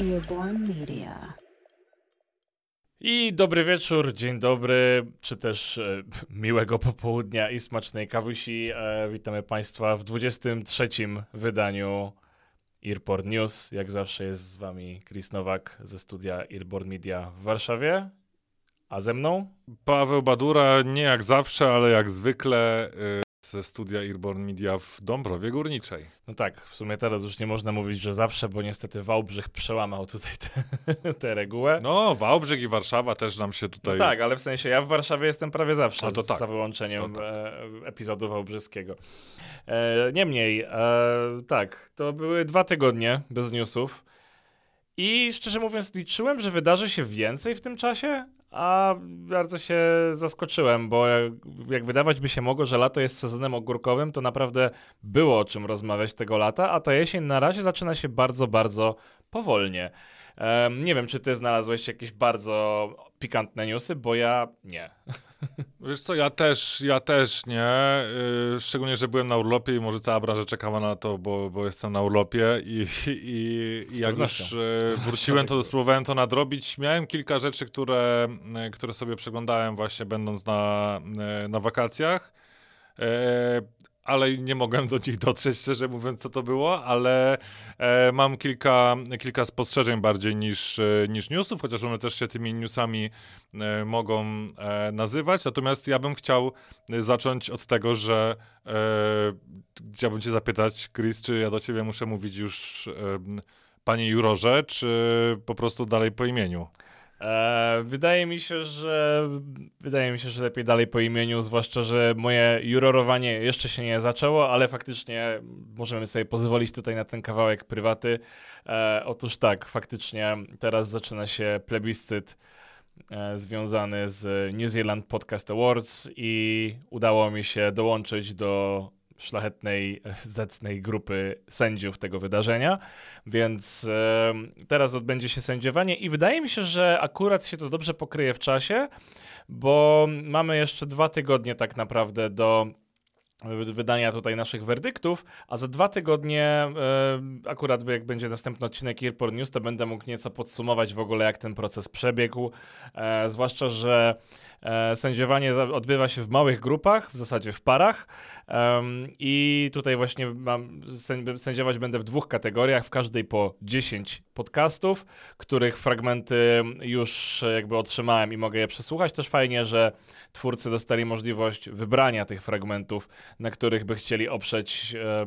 Earborn Media. I dobry wieczór, dzień dobry, czy też e, miłego popołudnia i smacznej kawusi. E, witamy Państwa w 23. wydaniu Earport News. Jak zawsze jest z Wami Chris Nowak ze studia Earborn Media w Warszawie. A ze mną? Paweł Badura, nie jak zawsze, ale jak zwykle y, ze studia Earborn Media w Dąbrowie Górniczej. No tak, w sumie teraz już nie można mówić, że zawsze, bo niestety Wałbrzych przełamał tutaj tę regułę. No, Wałbrzych i Warszawa też nam się tutaj... No tak, ale w sensie ja w Warszawie jestem prawie zawsze, A to tak. za wyłączeniem tak. e, epizodu wałbrzyskiego. E, niemniej, e, tak, to były dwa tygodnie bez newsów i szczerze mówiąc liczyłem, że wydarzy się więcej w tym czasie, a bardzo się zaskoczyłem, bo jak, jak wydawać by się mogło, że lato jest sezonem ogórkowym, to naprawdę było o czym rozmawiać tego lata, a ta jesień na razie zaczyna się bardzo, bardzo powolnie. Em, nie wiem, czy ty znalazłeś jakieś bardzo pikantne newsy, bo ja nie. Wiesz co, ja też, ja też nie. Y, szczególnie, że byłem na urlopie i może cała branża czekała na to, bo, bo jestem na urlopie i, i, i jak już y, wróciłem, to spróbowałem to nadrobić. Miałem kilka rzeczy, które, y, które sobie przeglądałem właśnie będąc na, na wakacjach. Ale nie mogłem do nich dotrzeć, szczerze mówiąc, co to było, ale e, mam kilka, kilka spostrzeżeń bardziej niż, e, niż newsów, chociaż one też się tymi newsami e, mogą e, nazywać. Natomiast ja bym chciał e, zacząć od tego, że chciałbym cię zapytać, Chris, czy ja do ciebie muszę mówić już panie jurorze, czy po prostu dalej po imieniu? E, wydaje mi się, że wydaje mi się, że lepiej dalej po imieniu, zwłaszcza, że moje jurorowanie jeszcze się nie zaczęło, ale faktycznie możemy sobie pozwolić tutaj na ten kawałek prywaty. E, otóż tak, faktycznie teraz zaczyna się plebiscyt e, związany z New Zealand Podcast Awards i udało mi się dołączyć do szlachetnej, zacnej grupy sędziów tego wydarzenia, więc e, teraz odbędzie się sędziowanie i wydaje mi się, że akurat się to dobrze pokryje w czasie, bo mamy jeszcze dwa tygodnie tak naprawdę do wy- wydania tutaj naszych werdyktów, a za dwa tygodnie e, akurat jak będzie następny odcinek Earport News, to będę mógł nieco podsumować w ogóle jak ten proces przebiegł, e, zwłaszcza, że e, sędziowanie za- odbywa się w małych grupach, w zasadzie w parach i tutaj właśnie mam, sęd- sędziować będę w dwóch kategoriach, w każdej po 10 podcastów, których fragmenty już e, jakby otrzymałem i mogę je przesłuchać. Też fajnie, że twórcy dostali możliwość wybrania tych fragmentów, na których by chcieli oprzeć e,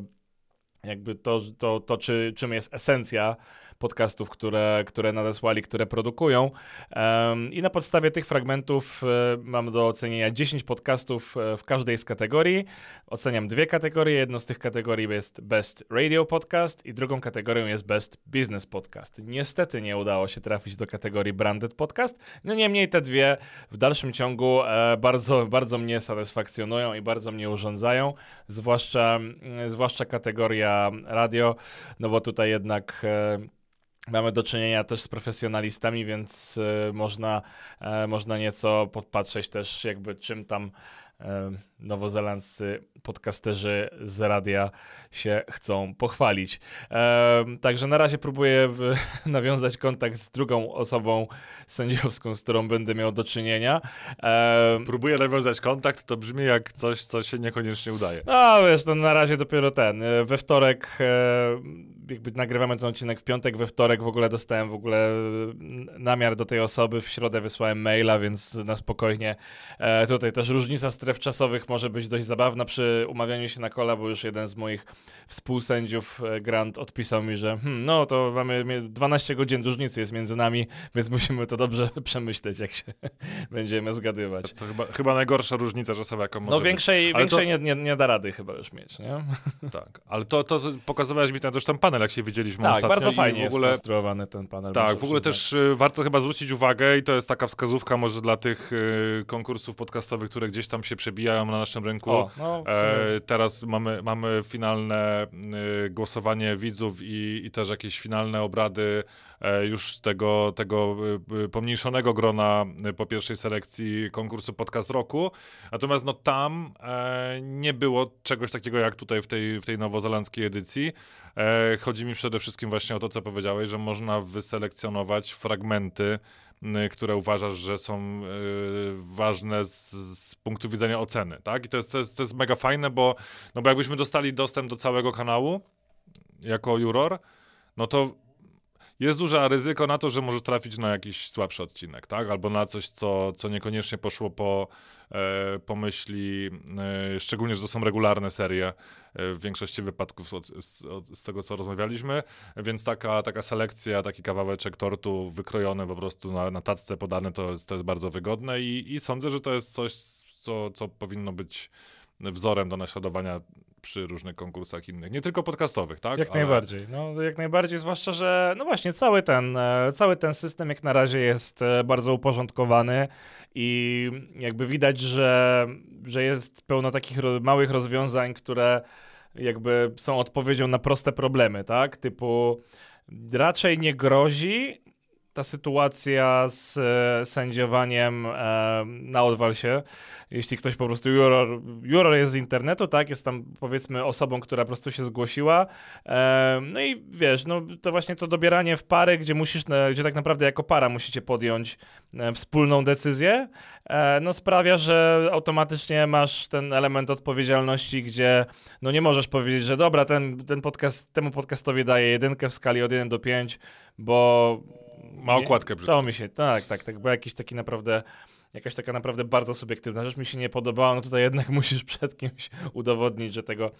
jakby to, to, to czy, czym jest esencja podcastów, które, które nadesłali, które produkują. Em, I na podstawie tych fragmentów e, mam do ocenienia 10 podcastów e, w każdej z kategorii. Oceniam dwie kategorie. Jedną z tych kategorii jest Best Radio Podcast i drugą kategorią jest Best Business Podcast. Niestety nie udało się trafić do kategorii Branded Podcast. No niemniej te dwie w dalszym ciągu e, bardzo, bardzo mnie satysfakcjonują i bardzo mnie urządzają, zwłaszcza, zwłaszcza kategoria radio, no bo tutaj jednak e, Mamy do czynienia też z profesjonalistami, więc e, można, e, można nieco podpatrzeć też jakby czym tam nowozelandzcy podcasterzy z radia się chcą pochwalić. E, także na razie próbuję nawiązać kontakt z drugą osobą sędziowską, z którą będę miał do czynienia. E, Próbuję nawiązać kontakt, to brzmi jak coś, co się niekoniecznie udaje. no wiesz, to na razie dopiero ten. e, We wtorek, e, jakby nagrywamy ten odcinek w piątek, we wtorek w ogóle dostałem w ogóle n- namiar do tej osoby, w środę wysłałem maila, więc na spokojnie. E, tutaj też różnica stref czasowych może być dość zabawna przy umawianiu się na kola, bo już jeden z moich współsędziów, e, Grant, odpisał mi, że hmm, no to mamy mie- 12 godzin różnicy jest między nami, więc musimy to dobrze przemyśleć, jak się będziemy zgadywać. To chyba, chyba najgorsza różnica czasowa, jaką może No większej, większej nie, nie, nie da rady chyba już mieć, nie? Tak, ale to, to pokazywałeś mi ten, też ten panel, jak się widzieliśmy Tak, ostatnio. bardzo fajnie w ogóle, jest skonstruowany ten panel. Tak, w ogóle też y, warto chyba zwrócić uwagę i to jest taka wskazówka może dla tych y, konkursów podcastowych, które gdzieś tam się przebijają na naszym rynku. O, no, E, teraz mamy, mamy finalne y, głosowanie widzów i, i też jakieś finalne obrady już tego, tego pomniejszonego grona po pierwszej selekcji konkursu Podcast Roku. Natomiast no, tam nie było czegoś takiego jak tutaj w tej, w tej nowozelandzkiej edycji. Chodzi mi przede wszystkim właśnie o to, co powiedziałeś, że można wyselekcjonować fragmenty które uważasz, że są ważne z, z, punktu widzenia oceny, tak? I to jest, to jest, to jest mega fajne, bo, no bo jakbyśmy dostali dostęp do całego kanału jako juror, no to jest duże ryzyko na to, że może trafić na jakiś słabszy odcinek, tak? Albo na coś, co, co niekoniecznie poszło po, e, po myśli, e, szczególnie, że to są regularne serie e, w większości wypadków od, z, od, z, tego, co rozmawialiśmy, więc taka, taka selekcja, taki kawałeczek tortu wykrojony po prostu na, na tacce to jest, to jest bardzo wygodne i, i sądzę, że to jest coś, co, co powinno być wzorem do naśladowania przy różnych konkursach innych, nie tylko podcastowych, tak? Jak Ale... najbardziej, no jak najbardziej, zwłaszcza, że no właśnie cały ten, e, cały ten system jak na razie jest e, bardzo uporządkowany i jakby widać, że, że jest pełno takich małych rozwiązań, które jakby są odpowiedzią na proste problemy, tak? Typu raczej nie grozi ta sytuacja z e, sędziowaniem e, na odwalsie, jeśli ktoś po prostu juror, juror jest z internetu, tak, jest tam powiedzmy osobą, która po prostu się zgłosiła, e, no i wiesz, no to właśnie to dobieranie w pary, gdzie musisz, gdzie tak naprawdę jako para musicie podjąć wspólną decyzję, no sprawia, że automatycznie masz ten element odpowiedzialności, gdzie no nie możesz powiedzieć, że dobra, ten, ten podcast, temu podcastowi daję jedynkę w skali od 1 do 5, bo ma okładkę brzydką. To mi się, tak, tak, tak, bo jakiś taki naprawdę jakaś taka naprawdę bardzo subiektywna rzecz mi się nie podobała, no tutaj jednak musisz przed kimś udowodnić, że tego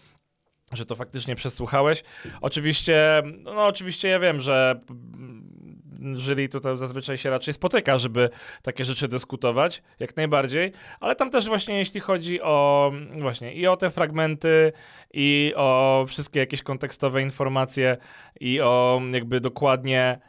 że to faktycznie przesłuchałeś. Oczywiście, no oczywiście ja wiem, że jury tutaj zazwyczaj się raczej spotyka, żeby takie rzeczy dyskutować, jak najbardziej, ale tam też właśnie jeśli chodzi o właśnie i o te fragmenty, i o wszystkie jakieś kontekstowe informacje, i o jakby dokładnie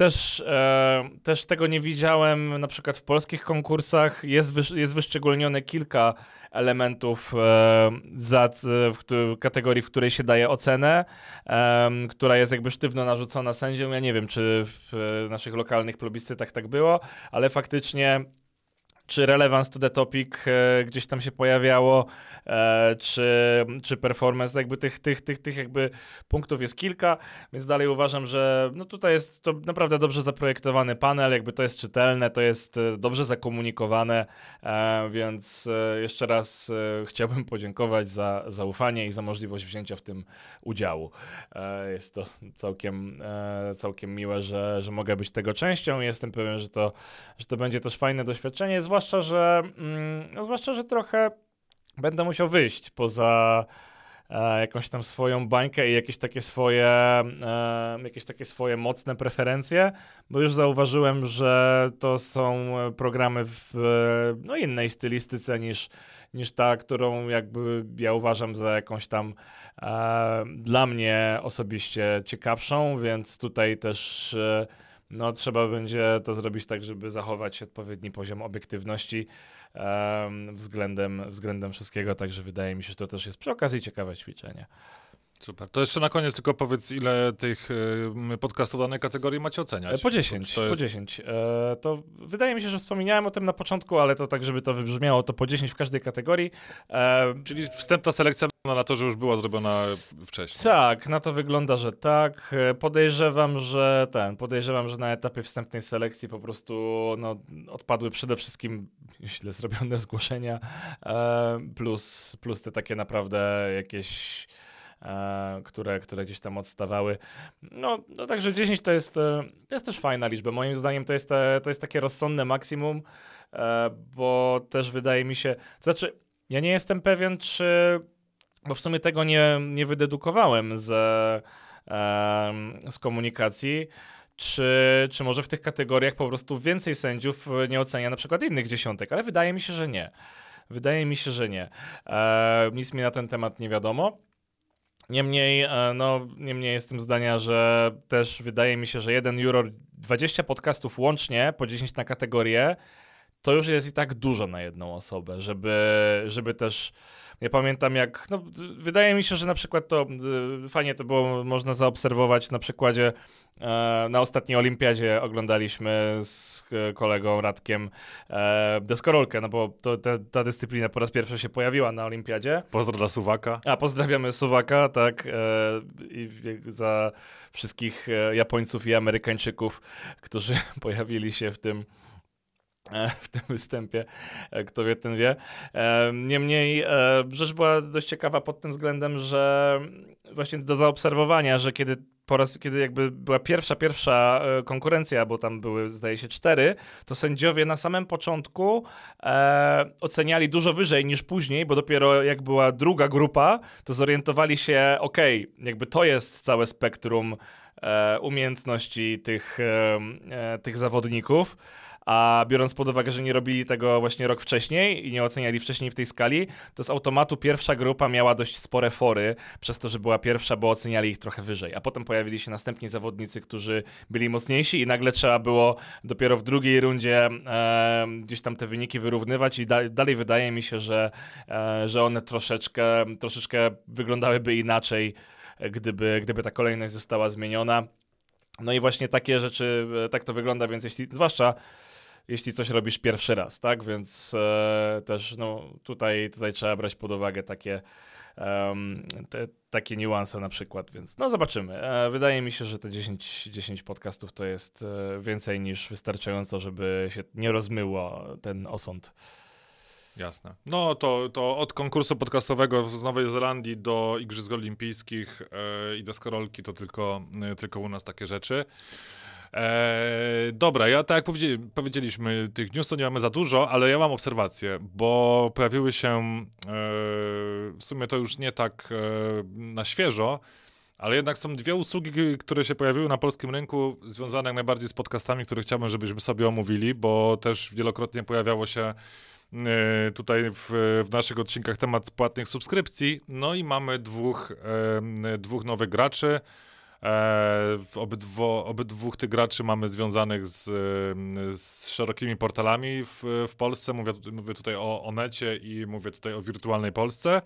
też, e, też tego nie widziałem na przykład w polskich konkursach. Jest, jest wyszczególnione kilka elementów e, z, w kategorii, w której się daje ocenę, e, która jest jakby sztywno narzucona sędzią. Ja nie wiem, czy w naszych lokalnych plebiscytach tak było, ale faktycznie czy relevance to the topic e, gdzieś tam się pojawiało, e, czy, czy performance, jakby tych, tych, tych, tych jakby punktów jest kilka, więc dalej uważam, że no tutaj jest to naprawdę dobrze zaprojektowany panel, jakby to jest czytelne, to jest e, dobrze zakomunikowane, e, więc e, jeszcze raz e, chciałbym podziękować za zaufanie i za możliwość wzięcia w tym udziału. jest to całkiem, całkiem miłe, że, że mogę być tego częścią jestem pewien, że to, że to będzie też fajne doświadczenie, zwłaszcza zwłaszcza, że, mm, no, zwłaszcza, że trochę będę musiał wyjść poza e, jakąś tam swoją bańkę i jakieś takie swoje, e, jakieś takie swoje mocne preferencje, bo już zauważyłem, że to są programy w no, innej stylistyce niż, niż ta, którą jakby ja uważam za jakąś tam e, dla mnie osobiście ciekawszą, więc tutaj też e, no trzeba będzie to zrobić tak, żeby zachować odpowiedni poziom obiektywności um, względem, względem wszystkiego, także wydaje mi się, że to też jest przy okazji ciekawe ćwiczenie. Super. To jeszcze na koniec tylko powiedz, ile tych y, podcastów danej kategorii macie oceniać? Po 10, jest... po 10. E, to wydaje mi się, że wspomniałem o tym na początku, ale to tak, żeby to wybrzmiało, to po 10 w każdej kategorii. E, Czyli wstępna selekcja na to, że już była zrobiona wcześniej. Tak, na to wygląda, że tak. E, podejrzewam, że ten, podejrzewam, że na etapie wstępnej selekcji po prostu no, odpadły przede wszystkim źle zrobione zgłoszenia, e, plus, plus te takie naprawdę jakieś E, które, które gdzieś tam odstawały. No, no także 10 to jest, to jest też fajna liczba. Moim zdaniem to jest, to jest takie rozsądne maksimum, bo też wydaje mi się, znaczy ja nie jestem pewien, czy, bo w sumie tego nie, nie wydedukowałem z, z komunikacji, czy, czy może w tych kategoriach po prostu więcej sędziów nie ocenia na przykład innych dziesiątek, ale wydaje mi się, że nie. Wydaje mi się, że nie. E, nic mi na ten temat nie wiadomo. Niemniej, e, no, niemniej jestem zdania, że też wydaje mi się, że jeden juror, 20 podcastów łącznie, po 10 na kategorię, to już jest i tak dużo na jedną osobę, żeby, żeby też ja pamiętam jak, no, wydaje mi się, że na przykład to y, fajnie to było można zaobserwować na przykładzie e, na ostatniej olimpiadzie oglądaliśmy z kolegą Radkiem e, deskorolkę, no bo to, ta, ta, dyscyplina po raz pierwszy się pojawiła na olimpiadzie. Pozdro dla Suwaka. A, pozdrawiamy Suwaka, tak, e, i za wszystkich Japońców i Amerykańczyków, którzy pojawili się w tym E, w tym występie, e, kto wie, ten wie. E, niemniej rzecz była dość ciekawa pod tym względem, że właśnie do zaobserwowania, że kiedy po raz, kiedy jakby była pierwsza, pierwsza konkurencja, bo tam były, zdaje się, cztery, to sędziowie na samym początku e, oceniali dużo wyżej niż później, bo dopiero jak była druga grupa, to zorientowali się, okej, okay, jakby to jest całe spektrum e, umiejętności tych, e, tych zawodników a biorąc pod uwagę, że nie robili tego właśnie rok wcześniej i nie oceniali wcześniej w tej skali, to z automatu pierwsza grupa miała dość spore fory, przez to, że była pierwsza, bo oceniali ich trochę wyżej, a potem pojawili się następni zawodnicy, którzy byli mocniejsi i nagle trzeba było dopiero w drugiej rundzie e, gdzieś tam te wyniki wyrównywać i da dalej wydaje mi się, że, e, że one troszeczkę, troszeczkę wyglądałyby inaczej, gdyby, gdyby ta kolejność została zmieniona. No i właśnie takie rzeczy, e, tak to wygląda, więc jeśli, zwłaszcza jeśli coś robisz pierwszy raz, tak? Więc e, też no, tutaj, tutaj trzeba brać pod uwagę takie, um, te, takie niuanse na przykład, więc no zobaczymy. E, wydaje mi się, że te 10, 10 podcastów to jest e, więcej niż wystarczająco, żeby się nie rozmyło ten osąd. Jasne. No to, to od konkursu podcastowego z Nowej Zelandii do Igrzysk Olimpijskich e, i deskorolki to tylko, e, tylko u nas takie rzeczy. E, dobra, ja tak jak powiedzieli, powiedzieliśmy, tych news to nie mamy za dużo, ale ja mam obserwację, bo pojawiły się e, w sumie to już nie tak e, na świeżo, ale jednak są dwie usługi, które się pojawiły na polskim rynku, związane jak najbardziej z podcastami, które chciałbym, żebyśmy sobie omówili, bo też wielokrotnie pojawiało się e, tutaj w, w, naszych odcinkach temat płatnych subskrypcji. No i mamy dwóch, e, dwóch nowych graczy. E, obydwo, obydwóch tych graczy mamy związanych z, z szerokimi portalami w, w Polsce. Mówię, mówię tutaj o Onecie i mówię tutaj o Wirtualnej Polsce.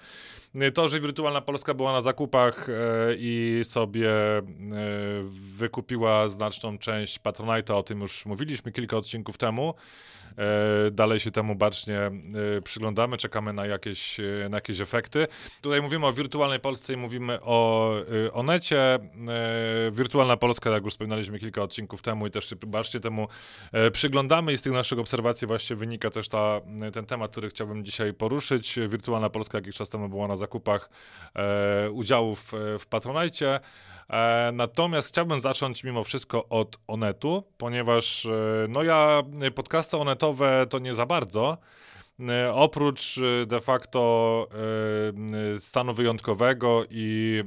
To, że Wirtualna Polska była na zakupach e, i sobie e, wykupiła znaczną część Patronite'a, o tym już mówiliśmy kilka odcinków temu. Dalej się temu bacznie przyglądamy, czekamy na jakieś, na jakieś efekty. Tutaj mówimy o wirtualnej Polsce i mówimy o, o necie. Wirtualna Polska, jak już wspominaliśmy kilka odcinków temu i też się bacznie temu przyglądamy i z tych naszych obserwacji właśnie wynika też ta, ten temat, który chciałbym dzisiaj poruszyć. Wirtualna Polska jakiś czas temu była na zakupach udziałów w Patronite. E, natomiast chciałbym zacząć mimo wszystko od Onetu, ponieważ e, no ja podcasty onetowe to nie za bardzo. E, oprócz de facto stanu wyjątkowego i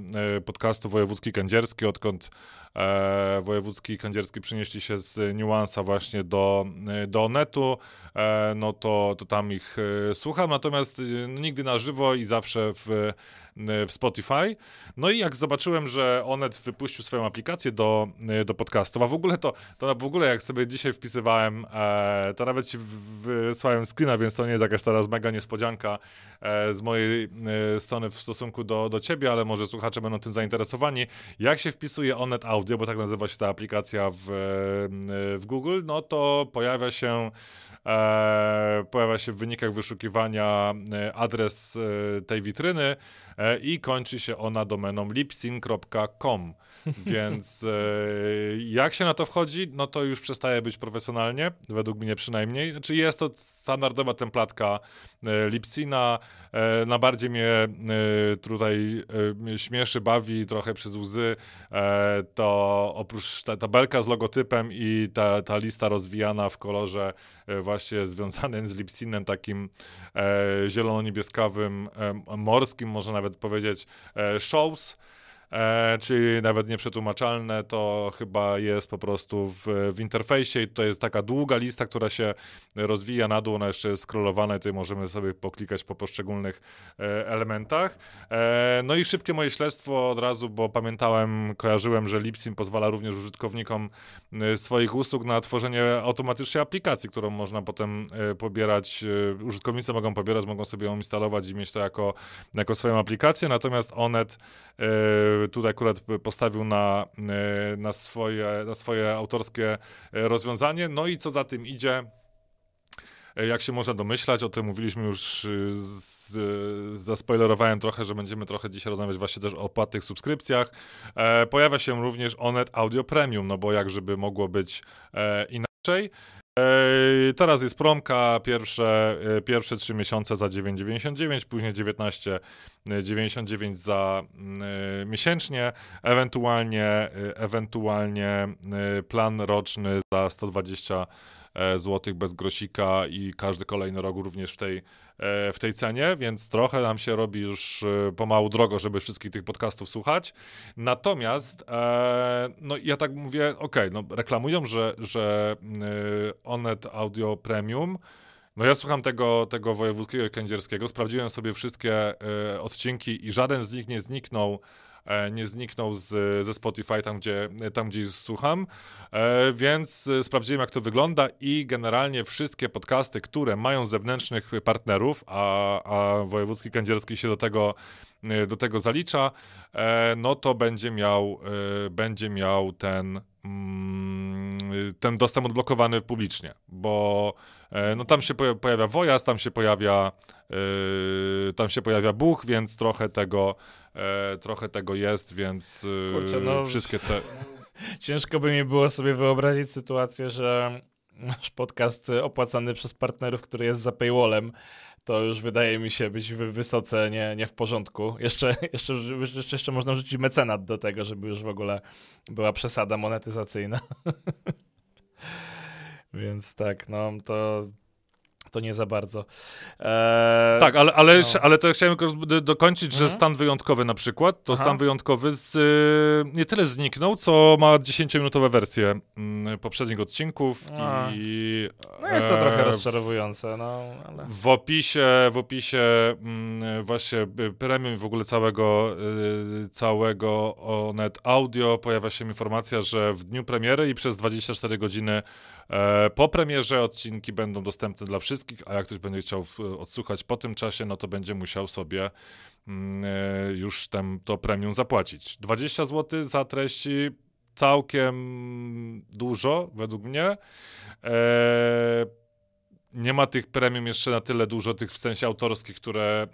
podcastu Wojewódzki Kędzierski, odkąd e, wojewódzki kędzierski przenieśli się z niuansa właśnie do, do Onetu, e, no to, to tam ich e, słucham, natomiast no, nigdy na żywo i zawsze w w Spotify. No i jak zobaczyłem, że Onet wypuścił swoją aplikację do, do podcastów, a w ogóle to, to w ogóle jak sobie dzisiaj wpisywałem, e, to nawet ci wysłałem screena, więc to nie jest jakaś teraz mega niespodzianka e, z mojej e, strony w stosunku do, do ciebie, ale może słuchacze będą tym zainteresowani. Jak się wpisuje Onet Audio, bo tak nazywa się ta aplikacja w, w Google, no to pojawia się e, pojawia się w wynikach wyszukiwania e, adres e, tej witryny e, i kończy się ona domeną lipsyn.com. Więc e, jak się na to wchodzi, no to już przestaje być profesjonalnie, według mnie przynajmniej. Znaczy jest to standardowa templatka e, Lipsina. E, na bardziej mnie tutaj śmieszy, bawi trochę przez łzy. To oprócz ta tabelka z logotypem i ta, ta lista rozwijana w kolorze właśnie związanym z Lipsinem, takim zielono-niebieskawym, morskim, można nawet powiedzieć, shows e, czyli nawet nieprzetłumaczalne, to chyba jest po prostu w, w interfejsie i to jest taka długa lista, która się rozwija na dół, ona jeszcze jest scrollowana i tutaj możemy sobie poklikać po poszczególnych e, elementach. E, no i szybkie moje śledztwo od razu, bo pamiętałem, kojarzyłem, że Lipsim pozwala również użytkownikom e, swoich usług na tworzenie automatycznie aplikacji, którą można potem e, pobierać, e, użytkownicy mogą pobierać, mogą sobie ją instalować i mieć to jako, jako swoją aplikację, natomiast Onet tutaj akurat postawił na, e, na, swoje, na swoje autorskie e, rozwiązanie. No i co za tym idzie, e, jak się można domyślać, o tym mówiliśmy już, z, zaspoilerowałem trochę, że będziemy trochę dzisiaj rozmawiać właśnie też o płatnych subskrypcjach. E, pojawia się również Onet Audio Premium, no bo jak żeby mogło być e, inaczej. E, teraz jest promka, pierwsze, e, pierwsze 3 miesiące za 9,99, później 19,99 za e, miesięcznie, ewentualnie, e, ewentualnie e, plan roczny za 120 e, zł bez grosika i każdy kolejny rok również w tej, e, w tej cenie, więc trochę nam się robi już e, pomału drogo, żeby wszystkich tych podcastów słuchać. Natomiast, no ja tak mówię, okej, no reklamują, że, że Onet Audio Premium, no ja słucham tego, tego wojewódzkiego kędzierskiego, sprawdziłem sobie wszystkie e, odcinki i żaden z nich nie zniknął nie zniknął z, ze Spotify, tam gdzie, tam gdzie słucham, e, więc e, sprawdziłem jak to wygląda i generalnie wszystkie podcasty, które mają zewnętrznych partnerów, a, a wojewódzki kędzierski się do tego, e, do tego zalicza, e, no to będzie miał, e, będzie miał ten, mm, ten dostęp odblokowany publicznie, bo e, no tam się poja- pojawia Wojas, tam się pojawia e, tam się pojawia Buch, więc trochę tego e, trochę tego jest, więc e, Kurczę, no- wszystkie te Ciężko by mi było sobie wyobrazić sytuację, że masz podcast opłacany przez partnerów, który jest za paywallem. To już wydaje mi się być wy- wysoce nie, nie w porządku. Jeszcze, jeszcze, jeszcze, jeszcze można rzucić mecenat do tego, żeby już w ogóle była przesada monetyzacyjna. Więc tak, no to, to nie za bardzo. Eee, Tak, ale, ale, no. ale to chciałem tylko do- dokończyć, że Mhm. stan wyjątkowy na przykład, to Aha. stan wyjątkowy z, y, nie tyle zniknął, co ma 10-minutowe wersje mm, poprzednich odcinków A. i... No jest to e, trochę rozczarowujące, no ale... W opisie, w opisie mm, właśnie y, premium i w ogóle całego, y, całego Onet Audio pojawia się informacja, że w dniu premiery i przez 24 godziny po premierze odcinki będą dostępne dla wszystkich, a jak ktoś będzie chciał odsłuchać po tym czasie, no to będzie musiał sobie mm, e, już ten, to premium zapłacić. 20 zł za treści całkiem dużo według mnie. E, nie ma tych premium jeszcze na tyle dużo, tych w sensie autorskich, które,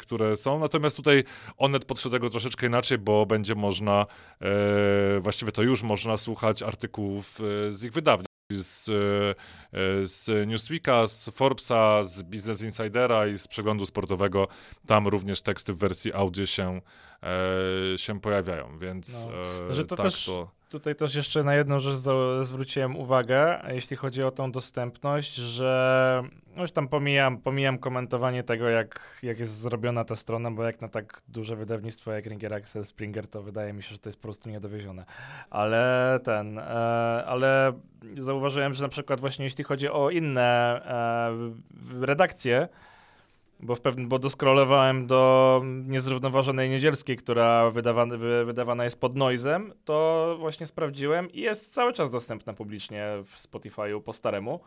które są. Natomiast tutaj Onet podszedł tego troszeczkę inaczej, bo będzie można, e, właściwie to już można słuchać artykułów e, z ich wydawnictw. Z, e, z Newsweeka, z Forbesa, z Business Insidera i z przeglądu sportowego. Tam również teksty w wersji audio się, e, się pojawiają, więc No. e, Że to tak też- to. Tutaj też jeszcze na jedną rzecz zwróciłem uwagę, jeśli chodzi o tą dostępność, że no już tam pomijam, pomijam komentowanie tego, jak, jak jest zrobiona ta strona, bo jak na tak duże wydawnictwo jak Ringer Axel Springer, to wydaje mi się, że to jest po prostu niedowiezione. Ale ten, e, ale zauważyłem, że na przykład właśnie jeśli chodzi o inne e, redakcje, bo, w pewnym, bo doskrolowałem do niezrównoważonej niedzielskiej, która wydawana, wy, wydawana jest pod Noizem, to właśnie sprawdziłem i jest cały czas dostępna publicznie w Spotify'u po staremu.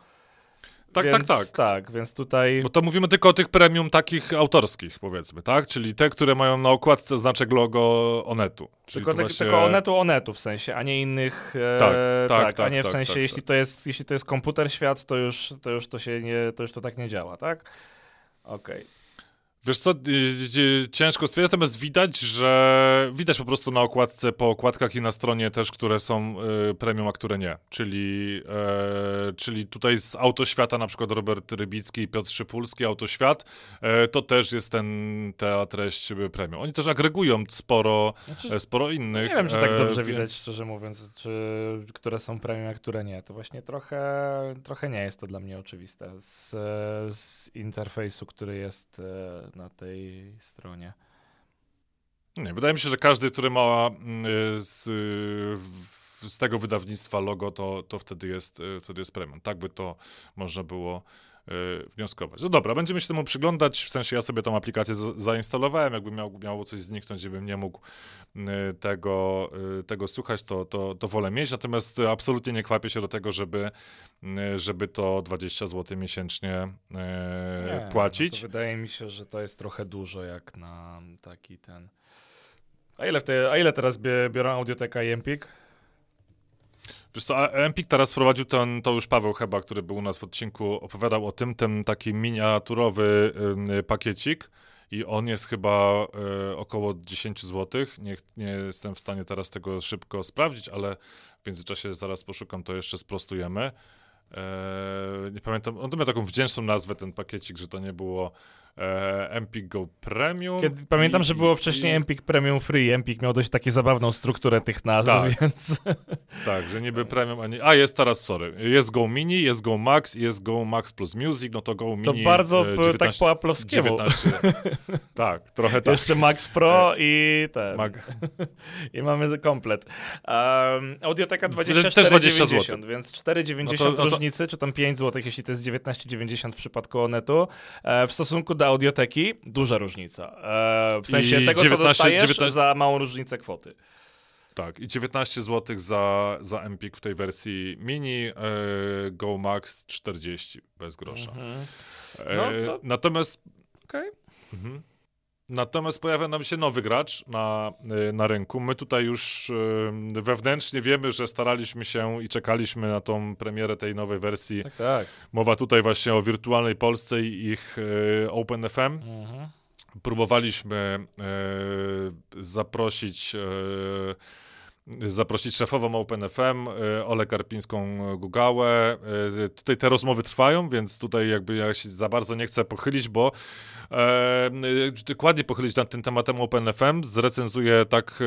Tak, więc, tak, tak. Tak, więc tutaj... Bo to mówimy tylko o tych premium takich autorskich, powiedzmy, tak? Czyli te, które mają na okładce znaczek logo Onetu. Czyli Tylko, tak, właśnie... tylko onetu, onetu w sensie, a nie innych. E, Tak, tak, a tak, nie w tak, sensie, tak, jeśli, tak. To jest, jeśli to jest komputer świat, to już to, już to się nie, to już to tak nie działa, tak? Okej. Wiesz co, y, y, ciężko stwierdzić, natomiast widać, że widać po prostu na okładce, po okładkach i na stronie też, które są y, premium, a które nie. Czyli, e, czyli tutaj z Autoświata na przykład Robert Rybicki i Piotr Szypulski, Autoświat, e, to też jest ten, ta treść y, premium. Oni też agregują sporo, Znaczy, e, sporo innych. Nie wiem, czy tak e, dobrze więc- widać, szczerze mówiąc, czy które są premium, a które nie. To właśnie trochę, trochę nie jest to dla mnie oczywiste z, z interfejsu, który jest e, na tej stronie. Nie, wydaje mi się, że każdy, który ma mm, z, z tego wydawnictwa logo, to, to wtedy, jest, wtedy jest premium. Tak by to można było Y, wnioskować. No dobra, będziemy się temu przyglądać, w sensie ja sobie tą aplikację zainstalowałem, jakby miał, miało coś zniknąć, żebym nie mógł y, tego, y, tego słuchać, to, to, to wolę mieć, natomiast absolutnie nie kwapię się do tego, żeby, żeby to 20 zł miesięcznie nie, płacić. No wydaje mi się, że to jest trochę dużo jak na taki ten... A ile, te, a ile teraz biorą Audioteka i Empik? Wiesz co, Empik teraz wprowadził ten, to już Paweł chyba, który był u nas w odcinku, opowiadał o tym, ten taki miniaturowy y, pakiecik i on jest chyba y, około 10 zł. Nie, nie jestem w stanie teraz tego szybko sprawdzić, ale w międzyczasie zaraz poszukam, to jeszcze sprostujemy. E, nie pamiętam, on miał taką wdzięczną nazwę, ten pakiecik, że to nie było e, Empik Go Premium. Kiedy, pamiętam, i, że było i, wcześniej i... Empik Premium Free. Empik miał dość takie zabawną strukturę tych nazw, tak. więc... Tak, że niby Premium, a nie... A, jest teraz, sorry, jest Go Mini, jest Go Max, jest Go Max plus Music, no to Go Mini... To bardzo e, 19, tak po aplowskiemu. tak, trochę tak. Jeszcze Max Pro i ten. Mag... I mamy komplet. Um, Audioteka 24,90, więc 4,90 no to, no to... różnicy, czy tam 5 zł, jeśli to jest 19,90 w przypadku Onetu. E, w stosunku do do audioteki duża różnica. E, w sensie I tego, 19, co dostajesz 19... za małą różnicę kwoty. Tak, i 19 zł za, za Empik w tej wersji mini, e, Go Max 40 bez grosza. Mhm. E, no, to... Natomiast. Okay. Mhm. Natomiast pojawia nam się nowy gracz na, y, na rynku. My tutaj już y, wewnętrznie wiemy, że staraliśmy się i czekaliśmy na tą premierę tej nowej wersji. Tak, tak. Mowa tutaj właśnie o wirtualnej Polsce i ich y, OpenFM. Mhm. Próbowaliśmy zaprosić zaprosić szefową OpenFM, Olę Karpińską Gugałę. Tutaj te rozmowy trwają, więc tutaj jakby ja się za bardzo nie chcę pochylić, bo e, dokładnie pochylić nad tym tematem OpenFM. Zrecenzuję tak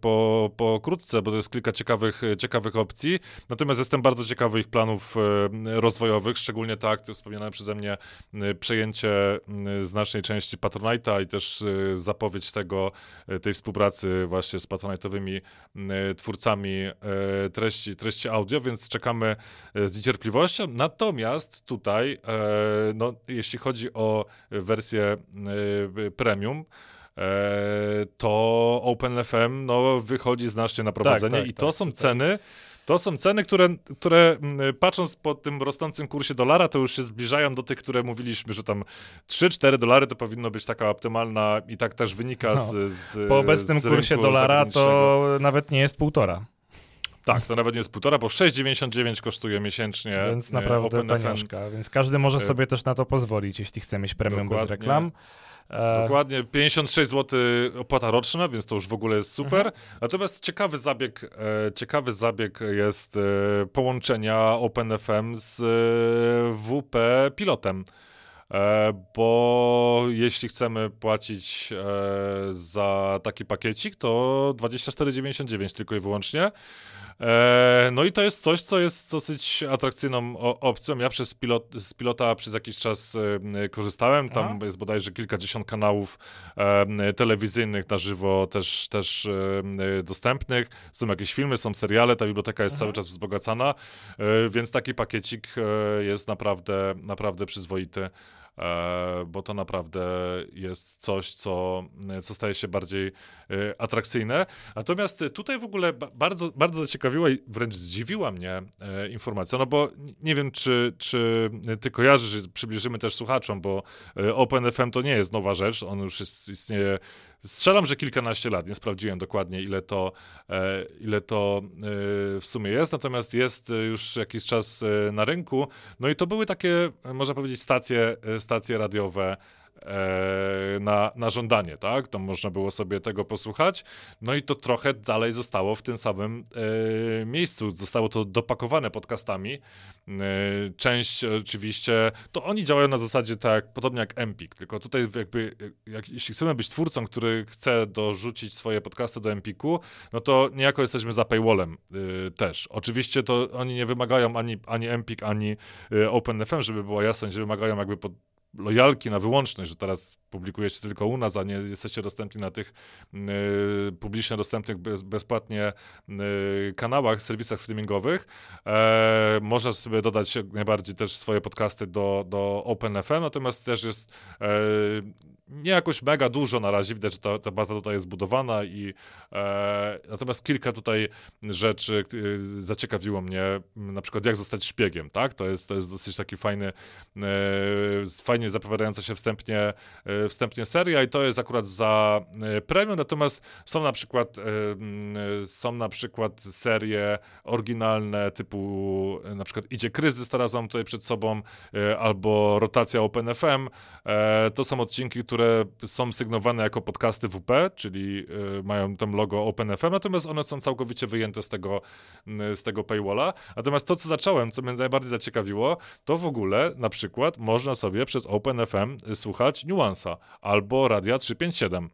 po, pokrótce, bo to jest kilka ciekawych, ciekawych opcji. Natomiast jestem bardzo ciekawy ich planów rozwojowych, szczególnie tak, wspomniane przeze mnie przejęcie znacznej części Patronite'a i też zapowiedź tego, tej współpracy właśnie z Patronite'owymi twórcami treści, treści audio, więc czekamy z niecierpliwością. Natomiast tutaj, no, jeśli chodzi o wersję premium, e, to OpenFM no, wychodzi znacznie na prowadzenie tak, tak, i to tak, są ceny, to są ceny, które, które patrząc po tym rosnącym kursie dolara, to już się zbliżają do tych, które mówiliśmy, że tam 3-4 dolary to powinno być taka optymalna i tak też wynika no, z, z Po obecnym z kursie dolara to nawet nie jest półtora. Tak, to nawet nie jest półtora, bo 6,99 kosztuje miesięcznie. Więc naprawdę taniuszka, więc każdy może e, sobie też na to pozwolić, jeśli chce mieć premium Dokładnie. bez reklam. E, Dokładnie, 56 zł opłata roczna, więc to już w ogóle jest super. Mhm. Natomiast ciekawy zabieg, e, ciekawy zabieg jest e, połączenia OpenFM z WP pilotem. Bo jeśli chcemy płacić za taki pakiecik, to 24,99 tylko i wyłącznie. E, no i to jest coś, co jest dosyć atrakcyjną opcją. Ja przez pilot, z pilota przez jakiś czas e, korzystałem. Tam Aha. jest bodajże kilkadziesiąt kanałów e, telewizyjnych na żywo też, też dostępnych. Są jakieś filmy, są seriale, ta biblioteka jest Aha. cały czas wzbogacana, więc taki pakiecik jest naprawdę, naprawdę przyzwoity. E, bo to naprawdę jest coś, co, co staje się bardziej e, atrakcyjne. Natomiast tutaj w ogóle bardzo, bardzo zaciekawiła i wręcz zdziwiła mnie e, informacja, no bo nie wiem, czy, czy ty kojarzysz, przybliżymy też słuchaczom, bo OpenFM to nie jest nowa rzecz, on już jest, istnieje Strzelam, że kilkanaście lat, nie sprawdziłem dokładnie, ile to, e, ile to e, w sumie jest, natomiast jest już jakiś czas e, na rynku. No i to były takie, można powiedzieć, stacje, stacje radiowe E, na, na żądanie, tak? To można było sobie tego posłuchać. No i to trochę dalej zostało w tym samym e, miejscu. Zostało to dopakowane podcastami. E, część oczywiście, to oni działają na zasadzie tak, podobnie jak Empik, tylko tutaj jakby, jak, jeśli chcemy być twórcą, który chce dorzucić swoje podcasty do Empiku, no to niejako jesteśmy za paywallem też. Oczywiście to oni nie wymagają ani, ani Empik, ani OpenFM, żeby była jasność, że wymagają jakby pod, lojalki na wyłączność, że teraz publikujecie tylko u nas, a nie jesteście dostępni na tych y, publicznie dostępnych bez, bezpłatnie y, kanałach, serwisach streamingowych. E, można sobie dodać najbardziej też swoje podcasty do, do OpenFM, natomiast też jest e, nie jakoś mega dużo na razie, widać, że ta, ta baza tutaj jest zbudowana i e, natomiast kilka tutaj rzeczy y, zaciekawiło mnie, na przykład jak zostać szpiegiem, tak? To jest, to jest dosyć taki fajny, e, fajnie zapowiadająca się wstępnie, e, wstępnie seria i to jest akurat za e, premium, natomiast są na przykład e, są na przykład serie oryginalne typu e, na przykład Idzie Kryzys, teraz mam tutaj przed sobą, e, albo Rotacja OpenFM, e, to są odcinki, które które są sygnowane jako podcasty WP, czyli y, mają tam logo OpenFM, natomiast one są całkowicie wyjęte z tego, y, z tego paywalla. Natomiast to, co zacząłem, co mnie najbardziej zaciekawiło, to w ogóle na przykład można sobie przez OpenFM słuchać Nuansa albo Radia 357.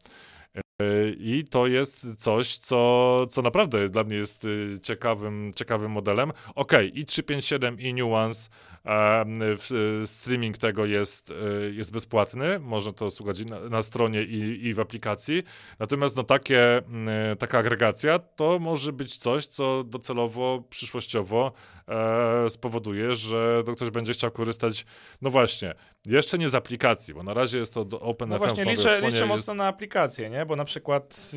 I to jest coś, co, co naprawdę dla mnie jest y, ciekawym, ciekawym modelem. Ok, i 357 i Nuance, e, streaming tego jest, e, jest bezpłatny, można to słuchać na, na stronie i, i, w aplikacji. Natomiast no, takie, e, taka agregacja to może być coś, co docelowo, przyszłościowo e, spowoduje, że ktoś będzie chciał korzystać, no właśnie, jeszcze nie z aplikacji, bo na razie jest to OpenFM. No właśnie, liczę, liczę mocno na aplikację, nie? bo na przykład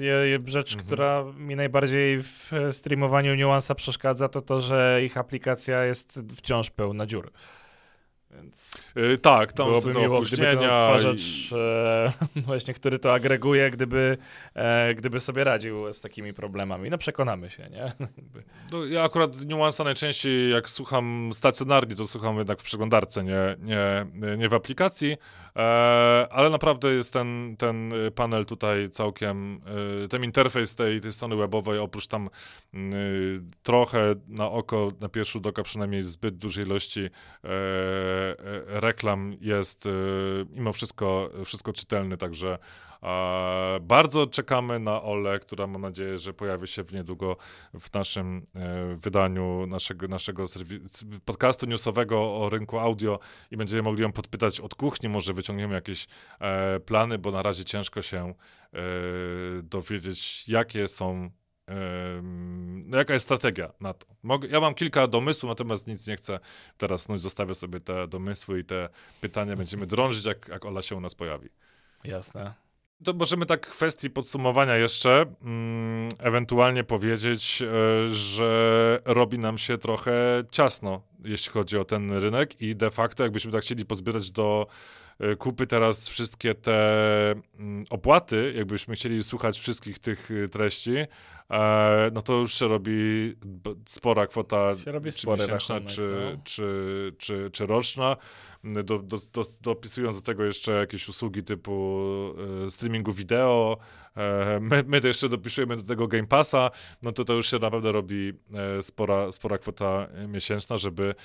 rzecz, mhm. która mi najbardziej w streamowaniu niuansa przeszkadza, to to, że ich aplikacja jest wciąż pełna dziur. Więc yy, tak, tam byłoby miło, gdyby ten odtwarzacz, i... e, właśnie, który to agreguje, gdyby, e, gdyby sobie radził z takimi problemami. No przekonamy się, nie? no, ja akurat niuansa najczęściej, jak słucham stacjonarnie, to słucham jednak w przeglądarce, nie, nie, nie w aplikacji, ale naprawdę jest ten, ten panel tutaj całkiem, e, ten interfejs tej, tej strony webowej, oprócz tam y, trochę na oko, na pierwszy rzut oka przynajmniej zbyt dużej ilości e, E, reklam jest e, mimo wszystko, wszystko czytelny, także bardzo czekamy na Ole, która mam nadzieję, że pojawi się w niedługo w naszym e, wydaniu naszego, naszego podcastu newsowego o rynku audio i będziemy mogli ją podpytać od kuchni, może wyciągniemy jakieś plany, bo na razie ciężko się dowiedzieć, jakie są no jaka jest strategia na to? Ja mam kilka domysłów, natomiast nic nie chcę teraz snuć. Zostawię sobie te domysły i te pytania będziemy drążyć, jak, jak Ola się u nas pojawi. Jasne. To możemy tak kwestii podsumowania jeszcze mm, ewentualnie powiedzieć, e, że robi nam się trochę ciasno, jeśli chodzi o ten rynek i de facto jakbyśmy tak chcieli pozbierać do kupy teraz wszystkie te mm, opłaty, jakbyśmy chcieli słuchać wszystkich tych e, treści, E, no to już się robi spora kwota, czy miesięczna, rachunek, czy, no. czy, czy, czy roczna. Do, do, do, dopisując do tego jeszcze jakieś usługi typu e, streamingu wideo, e, my, my to jeszcze dopisujemy do tego Game Passa, no to to już się naprawdę robi e, spora, spora kwota miesięczna, żeby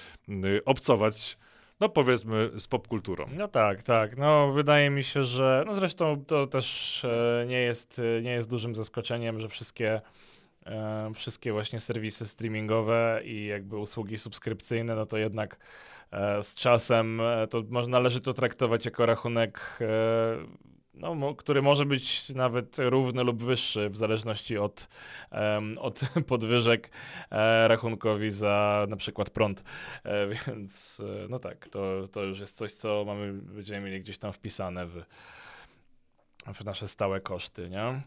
obcować no powiedzmy, z popkulturą. No tak, tak. No wydaje mi się, że, no zresztą to też e, nie jest, e, nie jest dużym zaskoczeniem, że wszystkie e, wszystkie właśnie serwisy streamingowe i jakby usługi subskrypcyjne, no to jednak z czasem to można należy to traktować jako rachunek no, który może być nawet równy lub wyższy w zależności od, um, od podwyżek e, rachunkowi za na przykład prąd. E, więc e, no tak, to, to już jest coś, co mamy, będziemy mieli gdzieś tam wpisane w, w nasze stałe koszty, nie?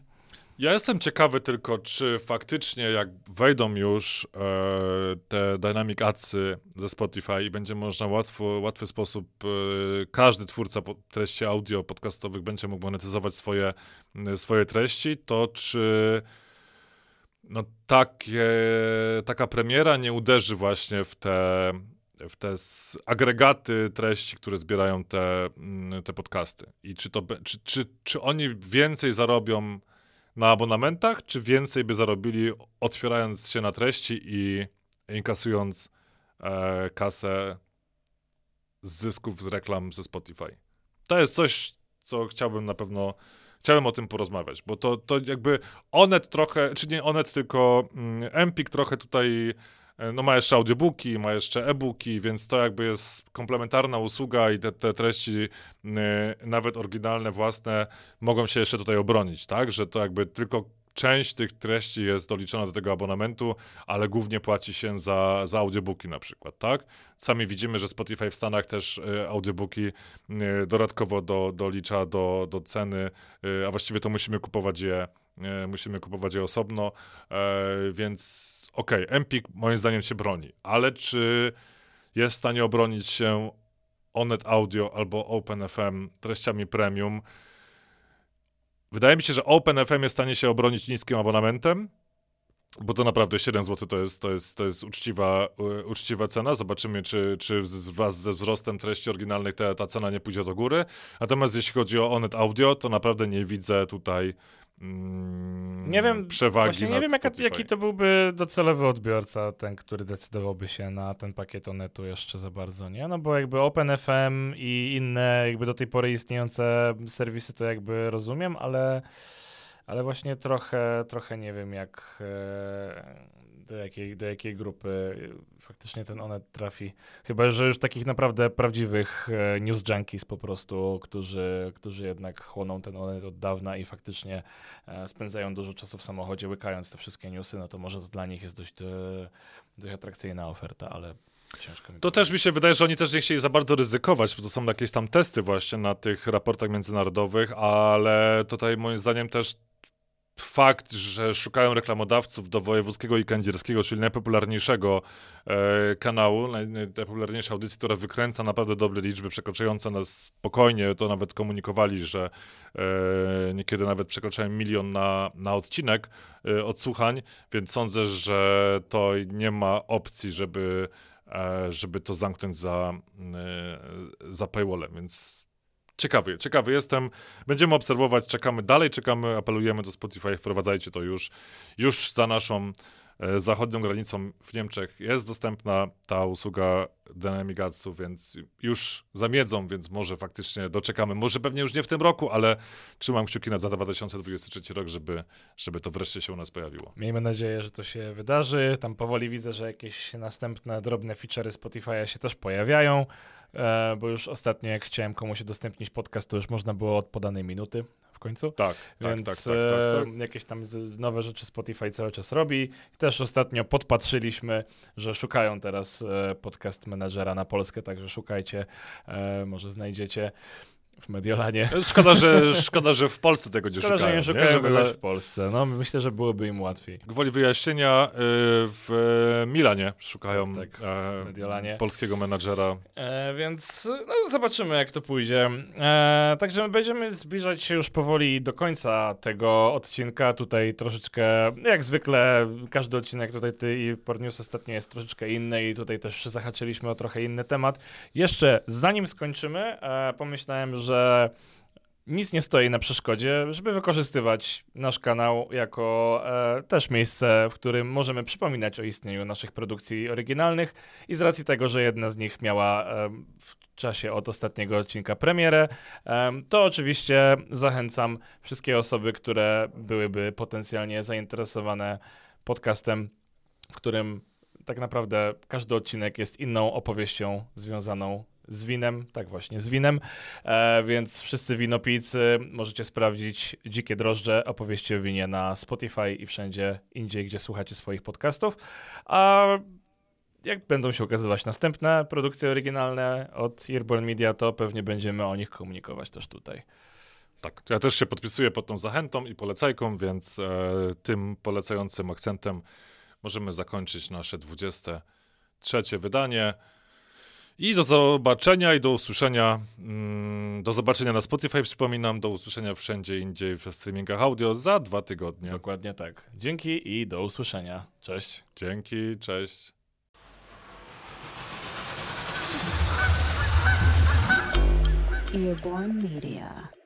Ja jestem ciekawy tylko, czy faktycznie jak wejdą już e, te Dynamic Adsy ze Spotify i będzie można łatwo, łatwy sposób, e, każdy twórca treści audio podcastowych będzie mógł monetyzować swoje, swoje treści, to czy no takie, taka premiera nie uderzy właśnie w te, w te agregaty treści, które zbierają te, te podcasty. I czy, to, czy, czy, czy oni więcej zarobią na abonamentach, czy więcej by zarobili otwierając się na treści i inkasując e, kasę z zysków z reklam ze Spotify. To jest coś, co chciałbym na pewno, chciałem o tym porozmawiać, bo to, to jakby Onet trochę, czy nie Onet, tylko mm, Empik trochę tutaj no ma jeszcze audiobooki, ma jeszcze e-booki, więc to jakby jest komplementarna usługa i te, te treści, y, nawet oryginalne, własne, mogą się jeszcze tutaj obronić, tak? Że to jakby tylko część tych treści jest doliczona do tego abonamentu, ale głównie płaci się za, za audiobooki na przykład, tak? Sami widzimy, że Spotify w Stanach też y, audiobooki y, dodatkowo do, dolicza do, do ceny, a właściwie to musimy kupować je musimy kupować je osobno, więc okej, okay, Empik moim zdaniem się broni, ale czy jest w stanie obronić się Onet Audio albo OpenFM treściami premium? Wydaje mi się, że OpenFM jest w stanie się obronić niskim abonamentem, bo to naprawdę 7 zł to jest, to jest, to jest uczciwa, uczciwa cena. Zobaczymy, czy, czy wraz ze wzrostem treści oryginalnych ta, ta cena nie pójdzie do góry. Natomiast jeśli chodzi o Onet Audio, to naprawdę nie widzę tutaj Mm, nie wiem, przewagi nie wiem jaka, jaki to byłby docelowy odbiorca, ten, który decydowałby się na ten pakiet Onetu jeszcze za bardzo, nie? No bo jakby OpenFM i inne jakby do tej pory istniejące serwisy to jakby rozumiem, ale ale właśnie trochę, trochę nie wiem jak e, do jakiej, do jakiej grupy faktycznie ten Onet trafi. Chyba, że już takich naprawdę prawdziwych e, news junkies po prostu, którzy, którzy jednak chłoną ten Onet od dawna i faktycznie e, spędzają dużo czasu w samochodzie łykając te wszystkie newsy, no to może to dla nich jest dość, dość atrakcyjna oferta, ale Ciężko to też mi się wydaje, że oni też nie chcieli za bardzo ryzykować, bo to są jakieś tam testy właśnie na tych raportach międzynarodowych, ale tutaj moim zdaniem też fakt, że szukają reklamodawców do wojewódzkiego i kędzierskiego, czyli najpopularniejszego e, kanału, najpopularniejszej audycji, która wykręca naprawdę dobre liczby, przekraczające nas spokojnie, to nawet komunikowali, że e, niekiedy nawet przekraczają milion na, na odcinek e, odsłuchań, więc sądzę, że to nie ma opcji, żeby, e, żeby to zamknąć za, e, za paywallem, więc Ciekawy, ciekawy jestem. Będziemy obserwować, czekamy dalej, czekamy, apelujemy do Spotify, wprowadzajcie to już. Już za naszą e, zachodnią granicą w Niemczech jest dostępna ta usługa Dynamic Adsów, więc już zamiedzą, więc może faktycznie doczekamy. Może pewnie już nie w tym roku, ale trzymam kciuki na za 2023 rok, żeby, żeby to wreszcie się u nas pojawiło. Miejmy nadzieję, że to się wydarzy. Tam powoli widzę, że jakieś następne drobne feature'y Spotify'a się też pojawiają. E, bo już ostatnio jak chciałem komuś udostępnić podcast, to już można było od podanej minuty w końcu. Tak, tak Więc tak, tak, tak, tak, tak. jakieś tam nowe rzeczy Spotify cały czas robi. Też ostatnio podpatrzyliśmy, że szukają teraz e, podcast menedżera na Polskę, także szukajcie, e, może znajdziecie w Mediolanie. Szkoda, że, szkoda, że w Polsce tego nie szkoda, szukają. Że nie szukają w Polsce. No, myślę, że byłoby im łatwiej. Gwoli wyjaśnienia, y, w Milanie szukają tak, w Mediolanie. polskiego menadżera. E, więc no, zobaczymy, jak to pójdzie. E, także będziemy zbliżać się już powoli do końca tego odcinka. Tutaj troszeczkę, jak zwykle, każdy odcinek tutaj ty i Pornius ostatnio jest troszeczkę inny i tutaj też zahaczyliśmy o trochę inny temat. Jeszcze zanim skończymy, e, pomyślałem, że że nic nie stoi na przeszkodzie, żeby wykorzystywać nasz kanał jako e, też miejsce, w którym możemy przypominać o istnieniu naszych produkcji oryginalnych i z racji tego, że jedna z nich miała e, w czasie od ostatniego odcinka premierę, e, to oczywiście zachęcam wszystkie osoby, które byłyby potencjalnie zainteresowane podcastem, w którym tak naprawdę każdy odcinek jest inną opowieścią związaną z winem, tak właśnie, z winem, e, więc wszyscy winopijcy możecie sprawdzić Dzikie Drożdże, opowieści o winie na Spotify i wszędzie indziej, gdzie słuchacie swoich podcastów, a jak będą się ukazywać następne produkcje oryginalne od Earborn Media, to pewnie będziemy o nich komunikować też tutaj. Tak, ja też się podpisuję pod tą zachętą i polecajką, więc e, tym polecającym akcentem możemy zakończyć nasze 23 wydanie. I do zobaczenia i do usłyszenia. Mm, do zobaczenia na Spotify, przypominam, do usłyszenia wszędzie indziej w streamingach audio za dwa tygodnie. Dokładnie tak. Dzięki i do usłyszenia. Cześć. Dzięki, cześć. Earborn Media.